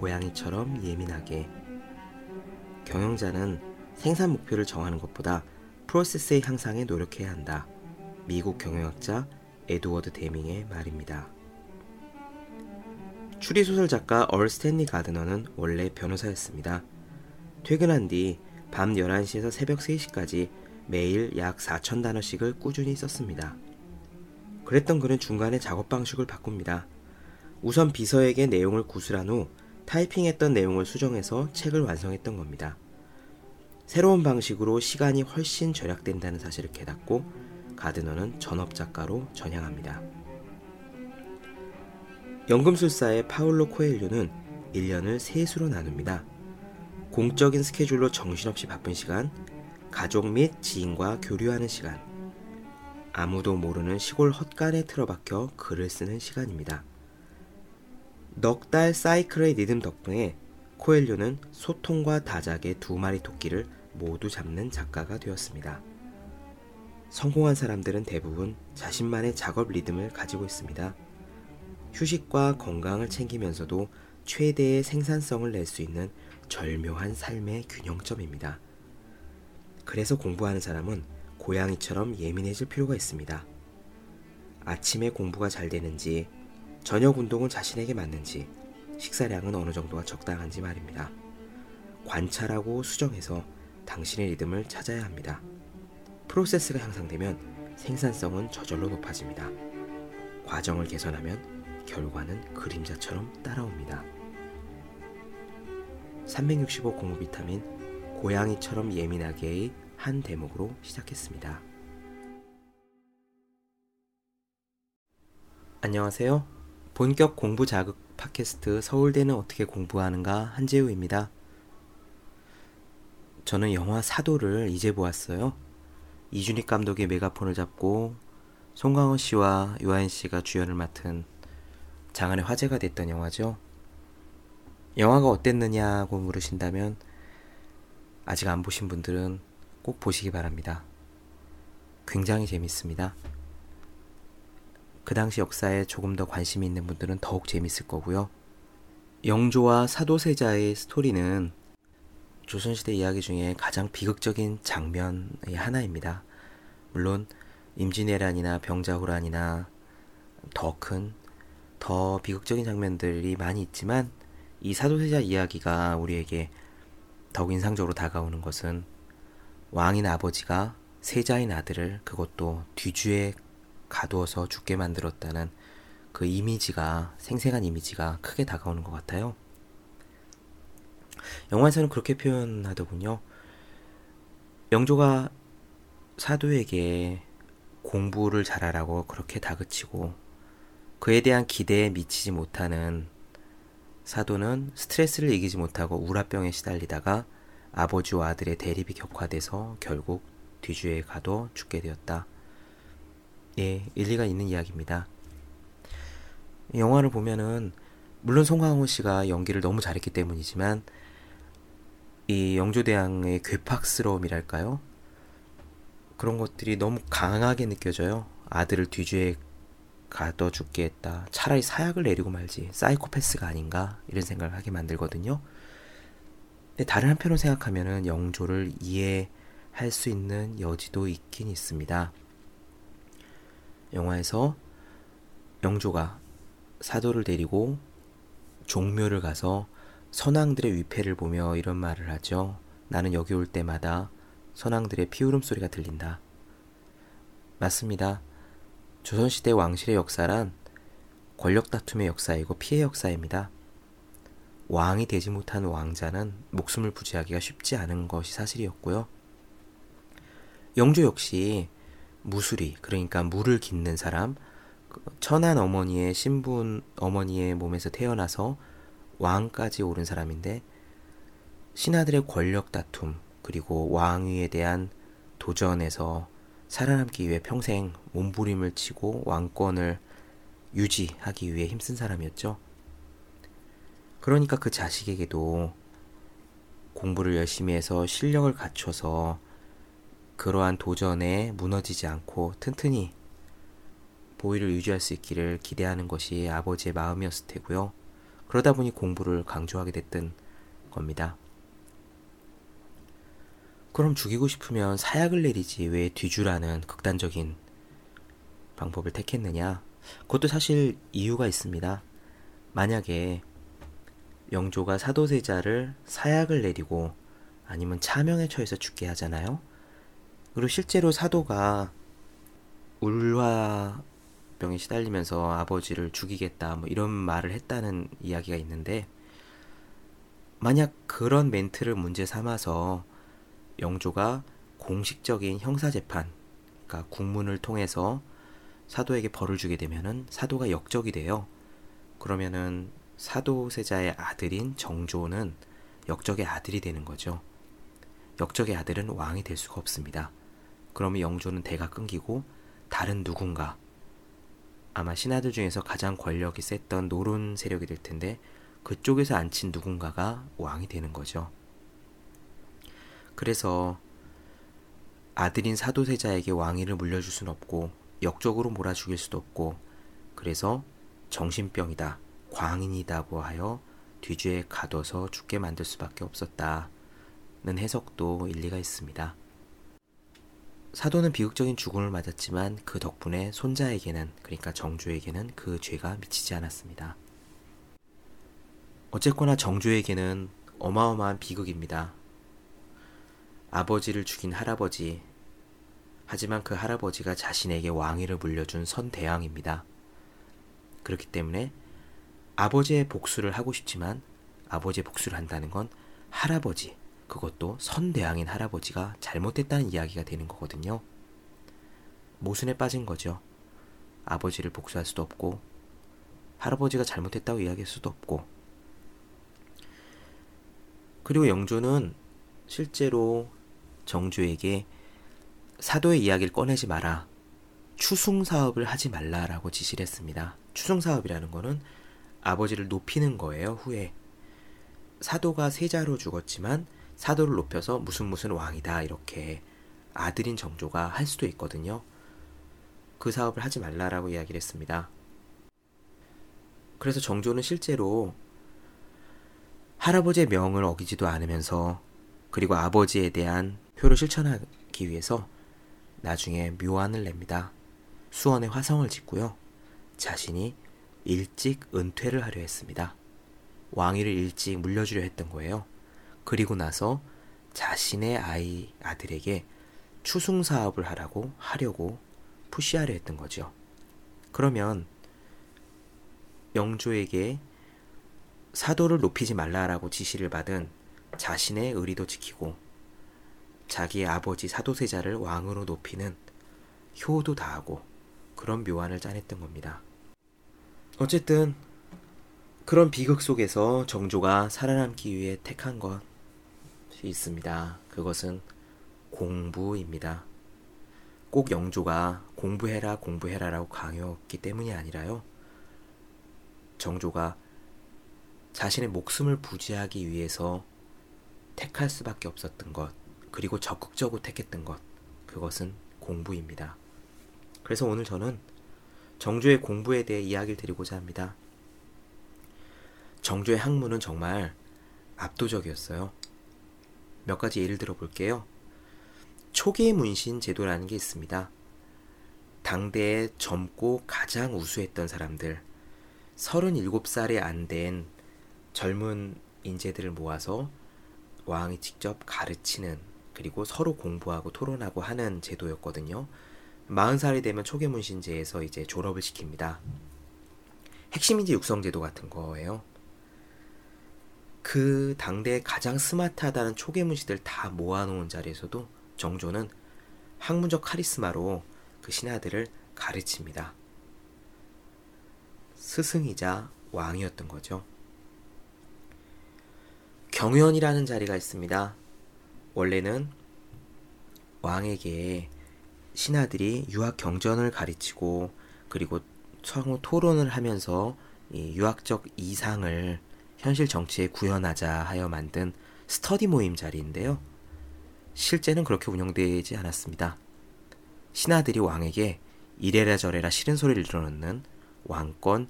고양이처럼 예민하게. 경영자는 생산 목표를 정하는 것보다 프로세스의 향상에 노력해야 한다. 미국 경영학자 에드워드 데밍의 말입니다. 추리소설 작가 얼 스탠리 가드너는 원래 변호사였습니다. 퇴근한 뒤 밤 11시에서 새벽 3시까지 매일 약 4천 단어씩을 꾸준히 썼습니다. 그랬던 그는 중간에 작업 방식을 바꿉니다. 우선 비서에게 내용을 구술한 후 타이핑했던 내용을 수정해서 책을 완성했던 겁니다. 새로운 방식으로 시간이 훨씬 절약된다는 사실을 깨닫고 가드너는 전업작가로 전향합니다. 연금술사의 파울로 코엘류는 1년을 세수로 나눕니다. 공적인 스케줄로 정신없이 바쁜 시간, 가족 및 지인과 교류하는 시간, 아무도 모르는 시골 헛간에 틀어박혀 글을 쓰는 시간입니다. 넉 달 사이클의 리듬 덕분에 코엘류는 소통과 다작의 두 마리 토끼를 모두 잡는 작가가 되었습니다. 성공한 사람들은 대부분 자신만의 작업 리듬을 가지고 있습니다. 휴식과 건강을 챙기면서도 최대의 생산성을 낼 수 있는 절묘한 삶의 균형점입니다. 그래서 공부하는 사람은 고양이처럼 예민해질 필요가 있습니다. 아침에 공부가 잘 되는지, 저녁 운동은 자신에게 맞는지, 식사량은 어느 정도가 적당한지 말입니다. 관찰하고 수정해서 당신의 리듬을 찾아야 합니다. 프로세스가 향상되면 생산성은 저절로 높아집니다. 과정을 개선하면 결과는 그림자처럼 따라옵니다. 365 공부 비타민 고양이처럼 예민하게의 한 대목으로 시작했습니다. 안녕하세요. 본격 공부 자극 팟캐스트 서울대는 어떻게 공부하는가 한재우입니다. 저는 영화 사도를 이제 보았어요. 이준익 감독의 메가폰을 잡고 송강호 씨와 유아인 씨가 주연을 맡은 장안의 화제가 됐던 영화죠. 영화가 어땠느냐고 물으신다면 아직 안 보신 분들은 꼭 보시기 바랍니다. 굉장히 재밌습니다. 그 당시 역사에 조금 더 관심이 있는 분들은 더욱 재밌을 거고요. 영조와 사도세자의 스토리는 조선시대 이야기 중에 가장 비극적인 장면의 하나입니다. 물론 임진왜란이나 병자호란이나 더 큰, 더 비극적인 장면들이 많이 있지만 이 사도세자 이야기가 우리에게 더욱 인상적으로 다가오는 것은 왕인 아버지가 세자인 아들을 그것도 뒤주에 가두어서 죽게 만들었다는 그 이미지가 생생한 이미지가 크게 다가오는 것 같아요. 영화에서는 그렇게 표현하더군요. 영조가 사도에게 공부를 잘하라고 그렇게 다그치고 그에 대한 기대에 미치지 못하는 사도는 스트레스를 이기지 못하고 우라병에 시달리다가 아버지와 아들의 대립이 격화돼서 결국 뒤주에 가둬 죽게 되었다. 예, 일리가 있는 이야기입니다. 영화를 보면은 물론 송강호 씨가 연기를 너무 잘했기 때문이지만 이 영조대왕의 괴팍스러움이랄까요? 그런 것들이 너무 강하게 느껴져요. 아들을 뒤주에 가둬 죽게 했다. 차라리 사약을 내리고 말지. 사이코패스가 아닌가? 이런 생각을 하게 만들거든요. 근데 다른 한편으로 생각하면은 영조를 이해할 수 있는 여지도 있긴 있습니다. 영화에서 영조가 사도를 데리고 종묘를 가서 선왕들의 위패를 보며 이런 말을 하죠. 나는 여기 올 때마다 선왕들의 피울음 소리가 들린다. 맞습니다. 조선시대 왕실의 역사란 권력 다툼의 역사이고 피해 역사입니다. 왕이 되지 못한 왕자는 목숨을 부지하기가 쉽지 않은 것이 사실이었고요. 영조 역시 무술이, 그러니까 물을 깃는 사람, 그 천한 어머니의 신분 어머니의 몸에서 태어나서 왕까지 오른 사람인데 신하들의 권력 다툼 그리고 왕위에 대한 도전에서 살아남기 위해 평생 몸부림을 치고 왕권을 유지하기 위해 힘쓴 사람이었죠. 그러니까 그 자식에게도 공부를 열심히 해서 실력을 갖춰서 그러한 도전에 무너지지 않고 튼튼히 보위를 유지할 수 있기를 기대하는 것이 아버지의 마음이었을 테고요. 그러다 보니 공부를 강조하게 됐던 겁니다. 그럼 죽이고 싶으면 사약을 내리지 왜 뒤주라는 극단적인 방법을 택했느냐? 그것도 사실 이유가 있습니다. 만약에 영조가 사도세자를 사약을 내리고 아니면 차명에 처해서 죽게 하잖아요. 그리고 실제로 사도가 울화병에 시달리면서 아버지를 죽이겠다 뭐 이런 말을 했다는 이야기가 있는데 만약 그런 멘트를 문제 삼아서 영조가 공식적인 형사 재판, 그러니까 국문을 통해서 사도에게 벌을 주게 되면은 사도가 역적이 돼요. 그러면은 사도세자의 아들인 정조는 역적의 아들이 되는 거죠. 역적의 아들은 왕이 될 수가 없습니다. 그러면 영조는 대가 끊기고 다른 누군가 아마 신하들 중에서 가장 권력이 셌던 노론 세력이 될 텐데 그쪽에서 앉힌 누군가가 왕이 되는 거죠. 그래서 아들인 사도세자에게 왕위를 물려줄 수는 없고 역적으로 몰아 죽일 수도 없고 그래서 정신병이다 광인이다고 하여 뒤주에 가둬서 죽게 만들 수밖에 없었다는 해석도 일리가 있습니다. 사도는 비극적인 죽음을 맞았지만 그 덕분에 손자에게는 그러니까 정조에게는 그 죄가 미치지 않았습니다. 어쨌거나 정조에게는 어마어마한 비극입니다. 아버지를 죽인 할아버지. 하지만 그 할아버지가 자신에게 왕위를 물려준 선대왕입니다. 그렇기 때문에 아버지의 복수를 하고 싶지만 아버지의 복수를 한다는 건 할아버지, 그것도 선대왕인 할아버지가 잘못했다는 이야기가 되는 거거든요. 모순에 빠진 거죠. 아버지를 복수할 수도 없고, 할아버지가 잘못했다고 이야기할 수도 없고. 그리고 영조는 실제로 정주에게 사도의 이야기를 꺼내지 마라. 추승 사업을 하지 말라라고 지시를 했습니다. 추승 사업이라는 거는 아버지를 높이는 거예요, 후에. 사도가 세자로 죽었지만 사도를 높여서 무슨 무슨 왕이다 이렇게 아들인 정조가 할 수도 있거든요. 그 사업을 하지 말라라고 이야기를 했습니다. 그래서 정조는 실제로 할아버지의 명을 어기지도 않으면서 그리고 아버지에 대한 표를 실천하기 위해서 나중에 묘안을 냅니다. 수원에 화성을 짓고요. 자신이 일찍 은퇴를 하려 했습니다. 왕위를 일찍 물려주려 했던 거예요. 그리고 나서 자신의 아이 아들에게 추승 사업을 하라고 하려고 푸시하려 했던 거죠. 그러면 영조에게 사도를 높이지 말라라고 지시를 받은 자신의 의리도 지키고 자기의 아버지 사도세자를 왕으로 높이는 효도 다하고 그런 묘안을 짜냈던 겁니다. 어쨌든 그런 비극 속에서 정조가 살아남기 위해 택한 것 이 있습니다. 그것은 공부입니다. 꼭 영조가 공부해라 공부해라라고 강요했기 때문이 아니라요. 정조가 자신의 목숨을 부지하기 위해서 택할 수밖에 없었던 것 그리고 적극적으로 택했던 것, 그것은 공부입니다. 그래서 오늘 저는 정조의 공부에 대해 이야기를 드리고자 합니다. 정조의 학문은 정말 압도적이었어요. 몇 가지 예를 들어 볼게요. 초기 문신 제도라는 게 있습니다. 당대에 젊고 가장 우수했던 사람들, 37살이 안된 젊은 인재들을 모아서 왕이 직접 가르치는 그리고 서로 공부하고 토론하고 하는 제도였거든요. 40살이 되면 초계 문신제에서 이제 졸업을 시킵니다. 핵심인지 육성 제도 같은 거예요. 그 당대에 가장 스마트하다는 초계문시들 다 모아놓은 자리에서도 정조는 학문적 카리스마로 그 신하들을 가르칩니다. 스승이자 왕이었던 거죠. 경연이라는 자리가 있습니다. 원래는 왕에게 신하들이 유학 경전을 가르치고 그리고 성우 토론을 하면서 유학적 이상을 현실 정치에 구현하자 하여 만든 스터디 모임 자리인데요. 실제는 그렇게 운영되지 않았습니다. 신하들이 왕에게 이래라 저래라 싫은 소리를 들어놓는 왕권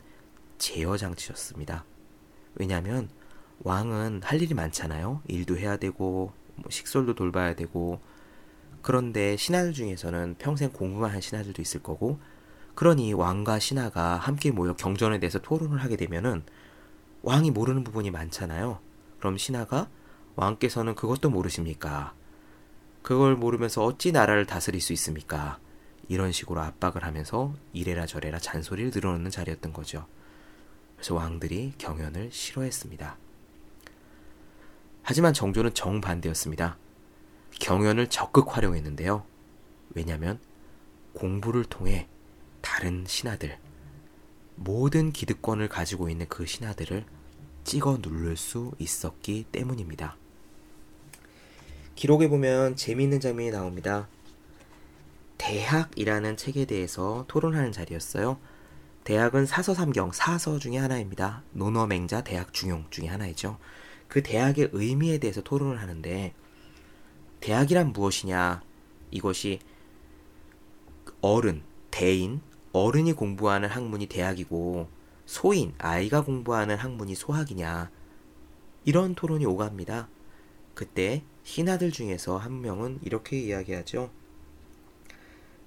제어 장치였습니다. 왜냐하면 왕은 할 일이 많잖아요. 일도 해야 되고 뭐 식솔도 돌봐야 되고 그런데 신하들 중에서는 평생 공부만 한 신하들도 있을 거고 그러니 왕과 신하가 함께 모여 경전에 대해서 토론을 하게 되면은 왕이 모르는 부분이 많잖아요. 그럼 신하가 왕께서는 그것도 모르십니까? 그걸 모르면서 어찌 나라를 다스릴 수 있습니까? 이런 식으로 압박을 하면서 이래라 저래라 잔소리를 늘어놓는 자리였던 거죠. 그래서 왕들이 경연을 싫어했습니다. 하지만 정조는 정반대였습니다. 경연을 적극 활용했는데요. 왜냐하면 공부를 통해 다른 신하들, 모든 기득권을 가지고 있는 그 신하들을 찍어 누를 수 있었기 때문입니다. 기록에 보면 재미있는 장면이 나옵니다. 대학이라는 책에 대해서 토론하는 자리였어요. 대학은 사서 삼경, 사서 중에 하나입니다. 논어맹자, 대학 중용 중에 하나이죠. 그 대학의 의미에 대해서 토론을 하는데 대학이란 무엇이냐? 이것이 어른, 대인, 어른이 공부하는 학문이 대학이고 소인, 아이가 공부하는 학문이 소학이냐. 이런 토론이 오갑니다. 그때 신하들 중에서 한 명은 이렇게 이야기하죠.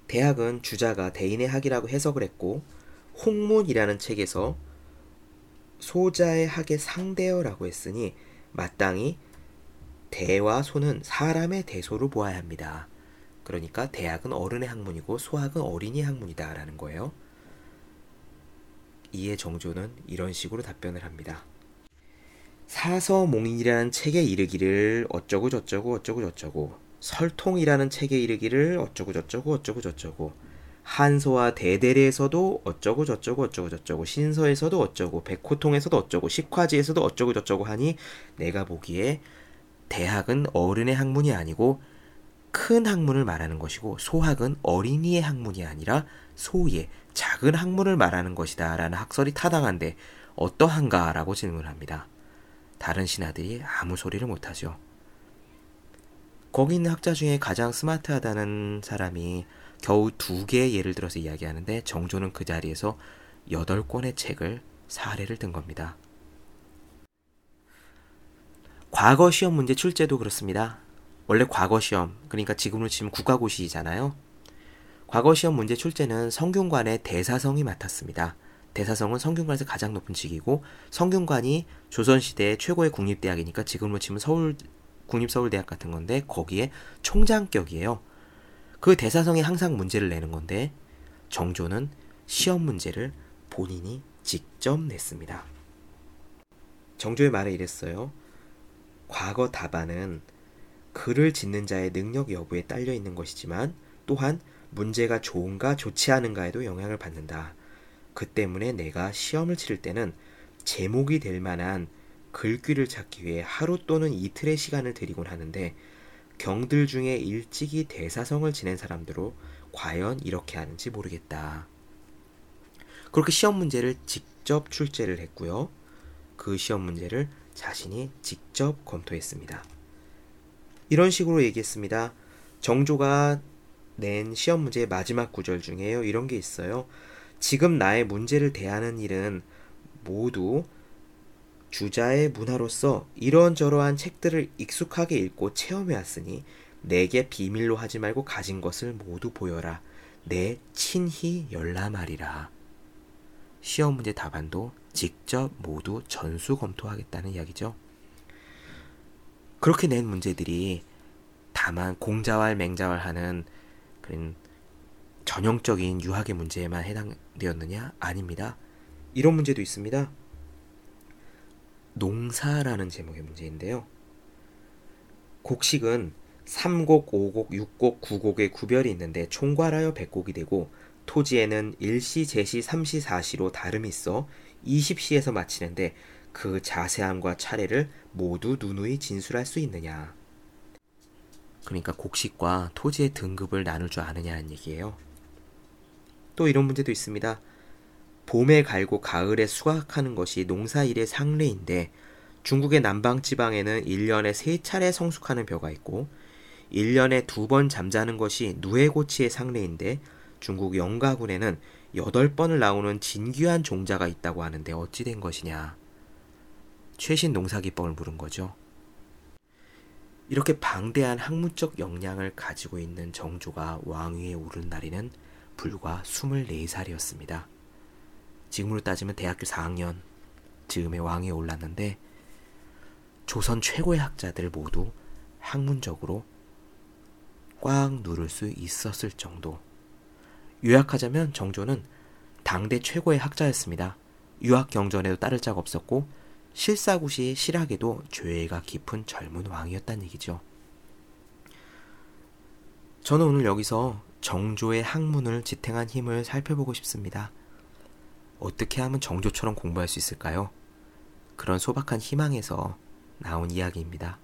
대학은 주자가 대인의 학이라고 해석을 했고 홍문이라는 책에서 소자의 학의 상대어라고 했으니 마땅히 대와 소는 사람의 대소로 보아야 합니다. 그러니까 대학은 어른의 학문이고 소학은 어린이 학문이다 라는 거예요. 이에 정조는 이런 식으로 답변을 합니다. 사서몽인이라는 책에 이르기를 어쩌고 저쩌고 어쩌고 저쩌고 설통이라는 책에 이르기를 어쩌고 저쩌고 어쩌고 저쩌고 한서와 대대리에서도 어쩌고 저쩌고 어쩌고 저쩌고 신서에서도 어쩌고 백호통에서도 어쩌고 식화지에서도 어쩌고 저쩌고 하니 내가 보기에 대학은 어른의 학문이 아니고 큰 학문을 말하는 것이고 소학은 어린이의 학문이 아니라 소의 작은 학문을 말하는 것이다 라는 학설이 타당한데 어떠한가 라고 질문합니다. 다른 신하들이 아무 소리를 못하죠. 거기 있는 학자 중에 가장 스마트하다는 사람이 겨우 두 개의 예를 들어서 이야기하는데 정조는 그 자리에서 여덟 권의 책을 사례를 든 겁니다. 과거 시험 문제 출제도 그렇습니다. 원래 과거 시험, 그러니까 지금으로 치면 국가고시잖아요. 과거 시험 문제 출제는 성균관의 대사성이 맡았습니다. 대사성은 성균관에서 가장 높은 직이고 성균관이 조선시대 최고의 국립대학이니까 지금으로 치면 서울 국립서울대학 같은 건데 거기에 총장격이에요. 그 대사성이 항상 문제를 내는 건데 정조는 시험 문제를 본인이 직접 냈습니다. 정조의 말에 이랬어요. 과거 답안은 글을 짓는 자의 능력 여부에 딸려 있는 것이지만 또한 문제가 좋은가 좋지 않은가에도 영향을 받는다. 그 때문에 내가 시험을 치를 때는 제목이 될 만한 글귀를 찾기 위해 하루 또는 이틀의 시간을 들이곤 하는데 경들 중에 일찍이 대사성을 지낸 사람들로 과연 이렇게 하는지 모르겠다. 그렇게 시험 문제를 직접 출제를 했고요. 그 시험 문제를 자신이 직접 검토했습니다. 이런 식으로 얘기했습니다. 정조가 낸 시험 문제의 마지막 구절 중에요. 이런 게 있어요. 지금 나의 문제를 대하는 일은 모두 주자의 문화로서 이런저러한 책들을 익숙하게 읽고 체험해 왔으니 내게 비밀로 하지 말고 가진 것을 모두 보여라. 내 친히 열람하리라. 시험 문제 답안도 직접 모두 전수 검토하겠다는 이야기죠. 그렇게 낸 문제들이 다만 공자왈 맹자왈 하는 그런 전형적인 유학의 문제에만 해당되었느냐? 아닙니다. 이런 문제도 있습니다. 농사라는 제목의 문제인데요. 곡식은 3곡, 5곡, 6곡, 9곡의 구별이 있는데 총괄하여 100곡이 되고 토지에는 1시, 제시, 3시, 4시로 다름이 있어 20시에서 마치는데 그 자세함과 차례를 모두 누누이 진술할 수 있느냐. 그러니까 곡식과 토지의 등급을 나눌 줄 아느냐는 얘기예요. 또 이런 문제도 있습니다. 봄에 갈고 가을에 수확하는 것이 농사일의 상례인데 중국의 남방 지방에는 1년에 3차례 성숙하는 벼가 있고 1년에 두 번 잠자는 것이 누에고치의 상례인데 중국 영가군에는 여덟 번을 나오는 진귀한 종자가 있다고 하는데 어찌 된 것이냐. 최신 농사 기법을 물은 거죠. 이렇게 방대한 학문적 역량을 가지고 있는 정조가 왕위에 오른 나이는 불과 24살이었습니다. 지금으로 따지면 대학교 4학년 즈음에 왕위에 올랐는데 조선 최고의 학자들 모두 학문적으로 꽉 누를 수 있었을 정도. 요약하자면 정조는 당대 최고의 학자였습니다. 유학 경전에도 따를 자가 없었고 실사구시 실학에도 죄가 깊은 젊은 왕이었다는 얘기죠. 저는 오늘 여기서 정조의 학문을 지탱한 힘을 살펴보고 싶습니다. 어떻게 하면 정조처럼 공부할 수 있을까요? 그런 소박한 희망에서 나온 이야기입니다.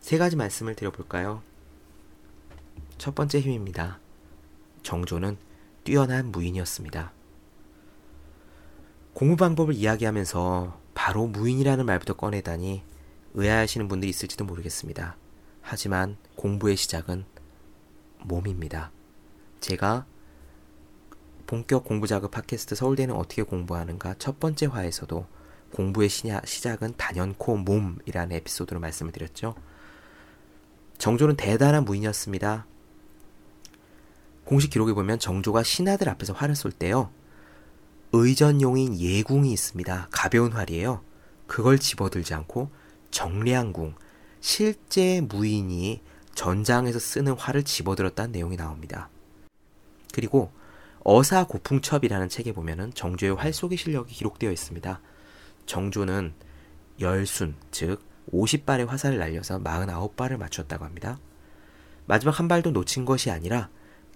세 가지 말씀을 드려볼까요? 첫 번째 힘입니다. 정조는 뛰어난 무인이었습니다. 공부 방법을 이야기하면서 바로 무인이라는 말부터 꺼내다니 의아하시는 분들이 있을지도 모르겠습니다. 하지만 공부의 시작은 몸입니다. 제가 본격 공부 자극 팟캐스트 서울대는 어떻게 공부하는가 첫 번째 화에서도 공부의 시작은 단연코 몸이라는 에피소드로 말씀을 드렸죠. 정조는 대단한 무인이었습니다. 공식 기록에 보면 정조가 신하들 앞에서 활을 쏠 때요. 의전용인 예궁이 있습니다. 가벼운 활이에요. 그걸 집어들지 않고 정량궁, 실제 무인이 전장에서 쓰는 활을 집어들었다는 내용이 나옵니다. 그리고 어사고풍첩이라는 책에 보면은 정조의 활쏘기 실력이 기록되어 있습니다. 정조는 열순, 즉 50발의 화살을 날려서 49발을 맞췄다고 합니다. 마지막 한 발도 놓친 것이 아니라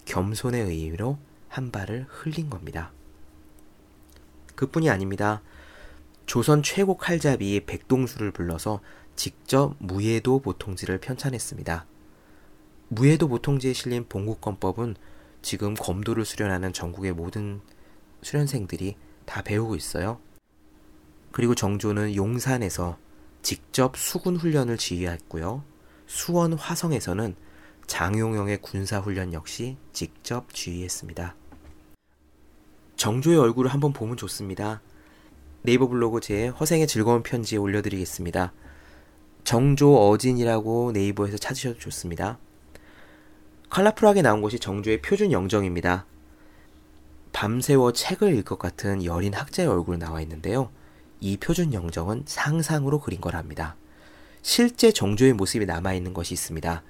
겸손의 의미로 한 발을 흘린 겁니다. 그뿐이 아닙니다. 조선 최고 칼잡이 백동수를 불러서 직접 무예도 보통지를 편찬했습니다. 무예도 보통지에 실린 봉국권법은 지금 검도를 수련하는 전국의 모든 수련생들이 다 배우고 있어요. 그리고 정조는 용산에서 직접 수군 훈련을 지휘했고요. 수원 화성에서는 장용영의 군사 훈련 역시 직접 지휘했습니다. 정조의 얼굴을 한번 보면 좋습니다. 네이버 블로그 제 허생의 즐거운 편지에 올려드리겠습니다. 정조 어진이라고 네이버에서 찾으셔도 좋습니다. 컬러풀하게 나온 것이 정조의 표준 영정입니다. 밤새워 책을 읽을 것 같은 여린 학자의 얼굴 나와 있는데요. 이 표준 영정은 상상으로 그린 거랍니다. 실제 정조의 모습이 남아있는 것이 있습니다.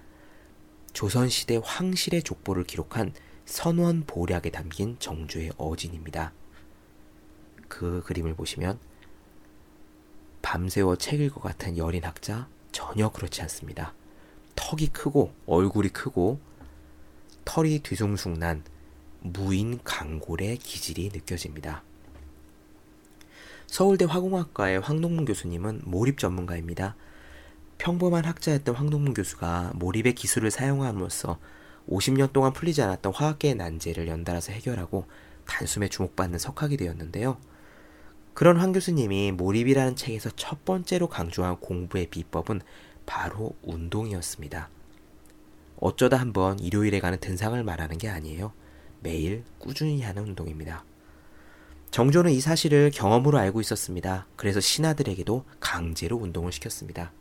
조선시대 황실의 족보를 기록한 선원 보략에 담긴 정조의 어진입니다. 그 그림을 보시면 밤새워 책것 같은 여린 학자 전혀 그렇지 않습니다. 턱이 크고 얼굴이 크고 털이 뒤숭숭난 무인 강골의 기질이 느껴집니다. 서울대 화공학과의 황동문 교수님은 몰입 전문가입니다. 평범한 학자였던 황동문 교수가 몰입의 기술을 사용함으로써 50년 동안 풀리지 않았던 화학계의 난제를 연달아서 해결하고 단숨에 주목받는 석학이 되었는데요. 그런 황 교수님이 몰입이라는 책에서 첫 번째로 강조한 공부의 비법은 바로 운동이었습니다. 어쩌다 한번 일요일에 가는 등산을 말하는 게 아니에요. 매일 꾸준히 하는 운동입니다. 정조는 이 사실을 경험으로 알고 있었습니다. 그래서 신하들에게도 강제로 운동을 시켰습니다.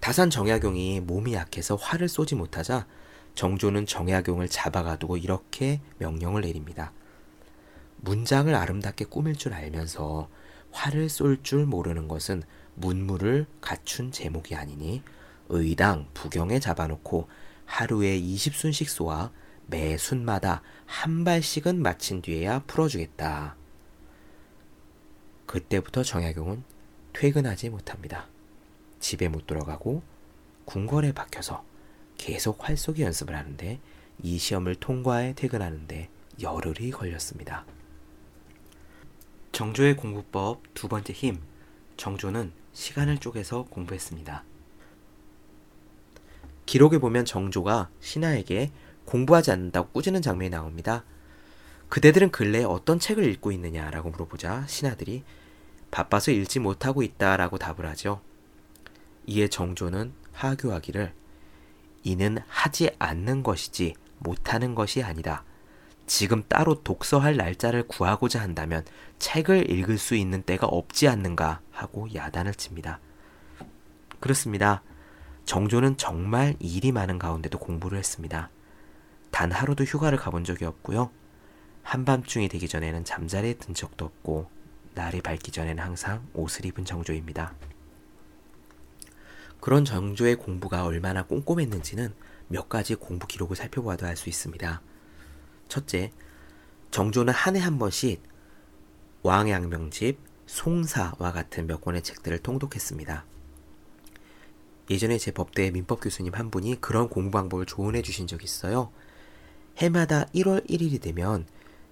다산 정약용이 몸이 약해서 활을 쏘지 못하자 정조는 정약용을 잡아가두고 이렇게 명령을 내립니다. 문장을 아름답게 꾸밀 줄 알면서 활을 쏠줄 모르는 것은 문물을 갖춘 제목이 아니니 의당 부경에 잡아놓고 하루에 20순씩 쏘아 매 순마다 한 발씩은 마친 뒤에야 풀어주겠다. 그때부터 정약용은 퇴근하지 못합니다. 집에 못 들어가고 궁궐에 박혀서 계속 활쏘기 연습을 하는데 이 시험을 통과해 퇴근하는데 열흘이 걸렸습니다. 정조의 공부법 두 번째 힘. 정조는 시간을 쪼개서 공부했습니다. 기록에 보면 정조가 신하에게 공부하지 않는다고 꾸짖는 장면이 나옵니다. 그대들은 근래에 어떤 책을 읽고 있느냐라고 물어보자 신하들이 바빠서 읽지 못하고 있다라고 답을 하죠. 이에 정조는 하교하기를 이는 하지 않는 것이지 못하는 것이 아니다. 지금 따로 독서할 날짜를 구하고자 한다면 책을 읽을 수 있는 때가 없지 않는가 하고 야단을 칩니다. 그렇습니다. 정조는 정말 일이 많은 가운데도 공부를 했습니다. 단 하루도 휴가를 가본 적이 없고요. 한밤중이 되기 전에는 잠자리에 든 적도 없고 날이 밝기 전에는 항상 옷을 입은 정조입니다. 그런 정조의 공부가 얼마나 꼼꼼했는지는 몇 가지 공부 기록을 살펴보아도 알 수 있습니다. 첫째, 정조는 한 해 한 번씩 왕양명집, 송사와 같은 몇 권의 책들을 통독했습니다. 예전에 제 법대 민법 교수님 한 분이 그런 공부 방법을 조언해 주신 적이 있어요. 해마다 1월 1일이 되면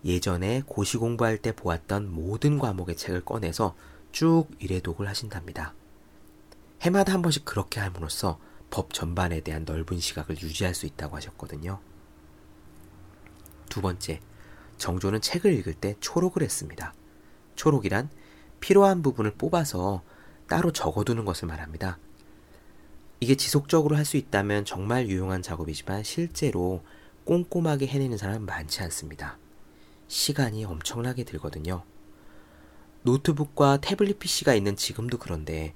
예전에 고시 공부할 때 보았던 모든 과목의 책을 꺼내서 쭉 일회독을 하신답니다. 해마다 한 번씩 그렇게 함으로써 법 전반에 대한 넓은 시각을 유지할 수 있다고 하셨거든요. 두 번째, 정조는 책을 읽을 때 초록을 했습니다. 초록이란 필요한 부분을 뽑아서 따로 적어두는 것을 말합니다. 이게 지속적으로 할 수 있다면 정말 유용한 작업이지만 실제로 꼼꼼하게 해내는 사람은 많지 않습니다. 시간이 엄청나게 들거든요. 노트북과 태블릿 PC가 있는 지금도 그런데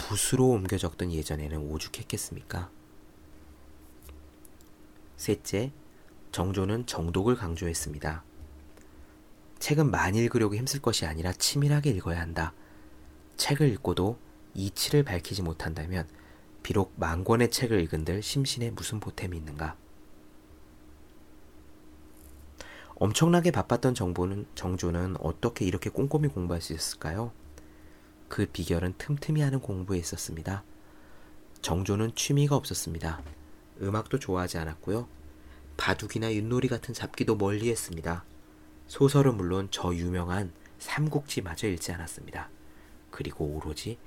붓으로 옮겨 적던 예전에는 오죽했겠습니까? 셋째, 정조는 정독을 강조했습니다. 책은 많이 읽으려고 힘쓸 것이 아니라 치밀하게 읽어야 한다. 책을 읽고도 이치를 밝히지 못한다면 비록 만 권의 책을 읽은들 심신에 무슨 보탬이 있는가? 엄청나게 바빴던 정보는, 정조는 어떻게 이렇게 꼼꼼히 공부할 수 있었을까요? 그 비결은 틈틈이 하는 공부에 있었습니다. 정조는 취미가 없었습니다. 음악도 좋아하지 않았고요. 바둑이나 윷놀이 같은 잡기도 멀리 했습니다. 소설은 물론 저 유명한 삼국지마저 읽지 않았습니다. 그리고 오로지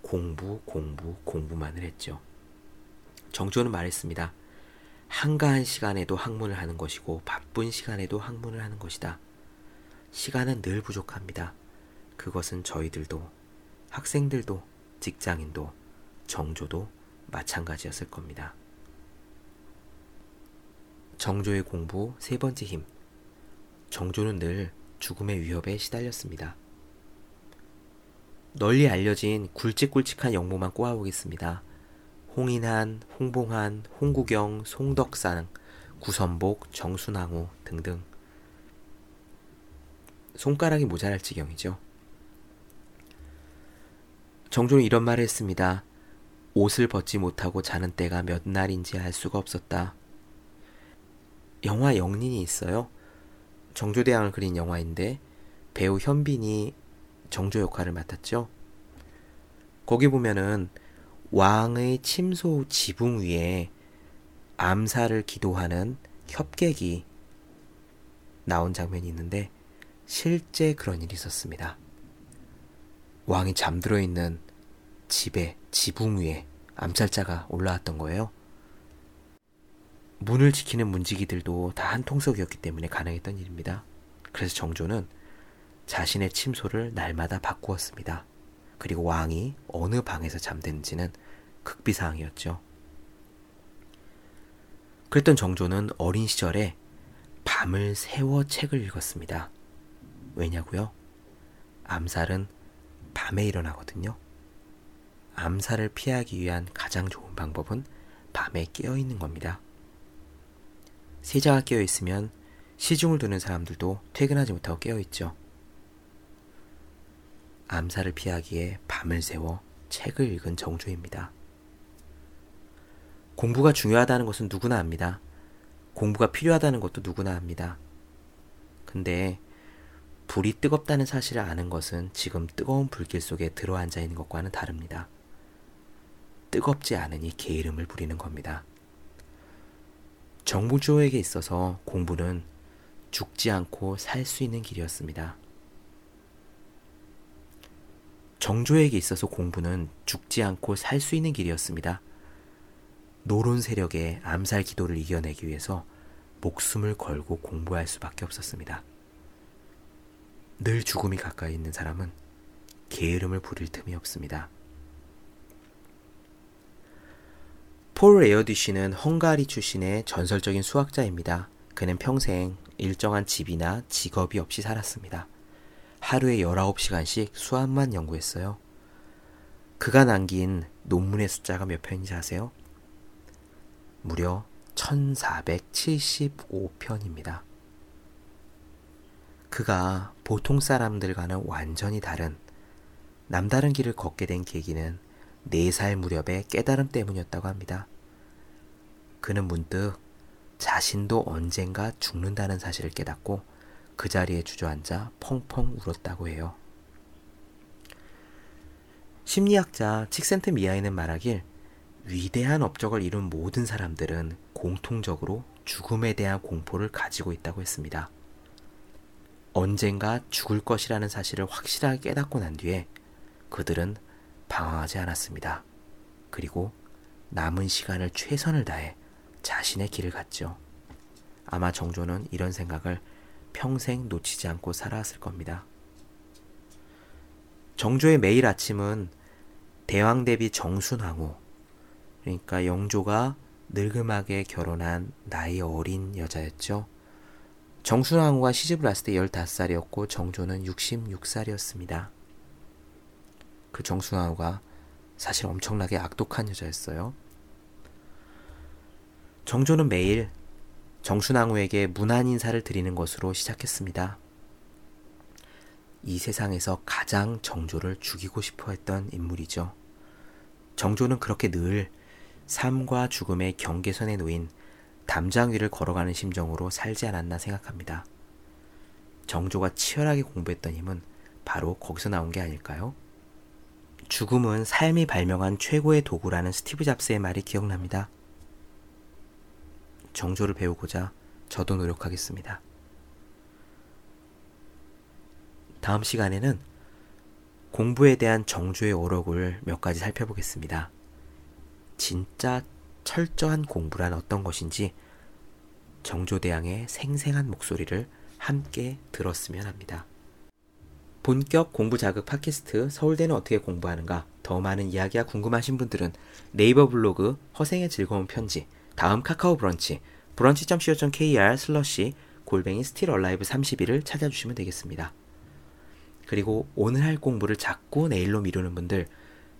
공부, 공부, 공부만을 했죠. 정조는 말했습니다. 한가한 시간에도 학문을 하는 것이고 바쁜 시간에도 학문을 하는 것이다. 시간은 늘 부족합니다. 그것은 저희들도 학생들도 직장인도 정조도 마찬가지였을 겁니다. 정조의 공부 세 번째 힘. 정조는 늘 죽음의 위협에 시달렸습니다. 널리 알려진 굵직굵직한 영모만 꼬아보겠습니다. 홍인한, 홍봉한, 홍구경, 송덕상, 구선복, 정순왕후 등등 손가락이 모자랄 지경이죠. 정조는 이런 말을 했습니다. 옷을 벗지 못하고 자는 때가 몇 날인지 알 수가 없었다. 영화 영린이 있어요. 정조대왕을 그린 영화인데 배우 현빈이 정조 역할을 맡았죠. 거기 보면은 왕의 침소 지붕 위에 암살을 기도하는 협객이 나온 장면이 있는데 실제 그런 일이 있었습니다. 왕이 잠들어 있는 집에 지붕 위에 암살자가 올라왔던 거예요. 문을 지키는 문지기들도 다 한 통속이었기 때문에 가능했던 일입니다. 그래서 정조는 자신의 침소를 날마다 바꾸었습니다. 그리고 왕이 어느 방에서 잠드는지는 극비사항이었죠. 그랬던 정조는 어린 시절에 밤을 새워 책을 읽었습니다. 왜냐고요? 암살은 밤에 일어나거든요. 암살을 피하기 위한 가장 좋은 방법은 밤에 깨어 있는 겁니다. 세자가 깨어 있으면 시중을 두는 사람들도 퇴근하지 못하고 깨어 있죠. 암살을 피하기에 밤을 새워 책을 읽은 정조입니다. 공부가 중요하다는 것은 누구나 압니다. 공부가 필요하다는 것도 누구나 압니다. 근데 불이 뜨겁다는 사실을 아는 것은 지금 뜨거운 불길 속에 들어앉아 있는 것과는 다릅니다. 뜨겁지 않으니 게으름을 부리는 겁니다. 정부조에게 있어서 공부는 죽지 않고 살 수 있는 길이었습니다. 정조에게 있어서 공부는 죽지 않고 살 수 있는 길이었습니다. 노론 세력의 암살 기도를 이겨내기 위해서 목숨을 걸고 공부할 수밖에 없었습니다. 늘 죽음이 가까이 있는 사람은 게으름을 부릴 틈이 없습니다. 폴 에어디쉬는 헝가리 출신의 전설적인 수학자입니다. 그는 평생 일정한 집이나 직업이 없이 살았습니다. 하루에 19시간씩 수학만 연구했어요. 그가 남긴 논문의 숫자가 몇 편인지 아세요? 무려 1475편입니다. 그가 보통 사람들과는 완전히 다른 남다른 길을 걷게 된 계기는 4살 무렵의 깨달음 때문이었다고 합니다. 그는 문득 자신도 언젠가 죽는다는 사실을 깨닫고 그 자리에 주저앉아 펑펑 울었다고 해요. 심리학자 칙센트 미아이는 말하길 위대한 업적을 이룬 모든 사람들은 공통적으로 죽음에 대한 공포를 가지고 있다고 했습니다. 언젠가 죽을 것이라는 사실을 확실하게 깨닫고 난 뒤에 그들은 방황하지 않았습니다. 그리고 남은 시간을 최선을 다해 자신의 길을 갔죠. 아마 정조는 이런 생각을 평생 놓치지 않고 살아왔을 겁니다. 정조의 매일 아침은 대왕 대비 정순왕후, 그러니까 영조가 늙음하게 결혼한 나이 어린 여자였죠. 정순왕후가 시집을 왔을 때 15살이었고 정조는 66살이었습니다. 그 정순왕후가 사실 엄청나게 악독한 여자였어요. 정조는 매일 정순왕후에게 문안 인사를 드리는 것으로 시작했습니다. 이 세상에서 가장 정조를 죽이고 싶어 했던 인물이죠. 정조는 그렇게 늘 삶과 죽음의 경계선에 놓인 담장 위를 걸어가는 심정으로 살지 않았나 생각합니다. 정조가 치열하게 공부했던 힘은 바로 거기서 나온 게 아닐까요? 죽음은 삶이 발명한 최고의 도구라는 스티브 잡스의 말이 기억납니다. 정조를 배우고자 저도 노력하겠습니다. 다음 시간에는 공부에 대한 정조의 오력을 몇 가지 살펴보겠습니다. 진짜 철저한 공부란 어떤 것인지 정조대왕의 생생한 목소리를 함께 들었으면 합니다. 본격 공부 자극 팟캐스트 서울대는 어떻게 공부하는가 더 많은 이야기가 궁금하신 분들은 네이버 블로그 허생의 즐거운 편지 다음 카카오 브런치 brunch.co.kr slash 골뱅이 still alive 31을 찾아주시면 되겠습니다. 그리고 오늘 할 공부를 자꾸 내일로 미루는 분들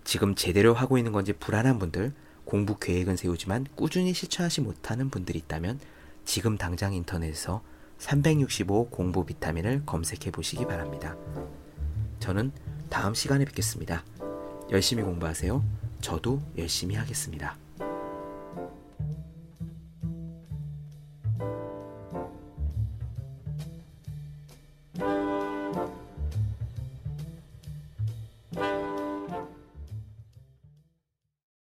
지금 제대로 하고 있는 건지 불안한 분들 공부 계획은 세우지만 꾸준히 실천하지 못하는 분들이 있다면 지금 당장 인터넷에서 365 공부 비타민을 검색해 보시기 바랍니다. 저는 다음 시간에 뵙겠습니다. 열심히 공부하세요. 저도 열심히 하겠습니다.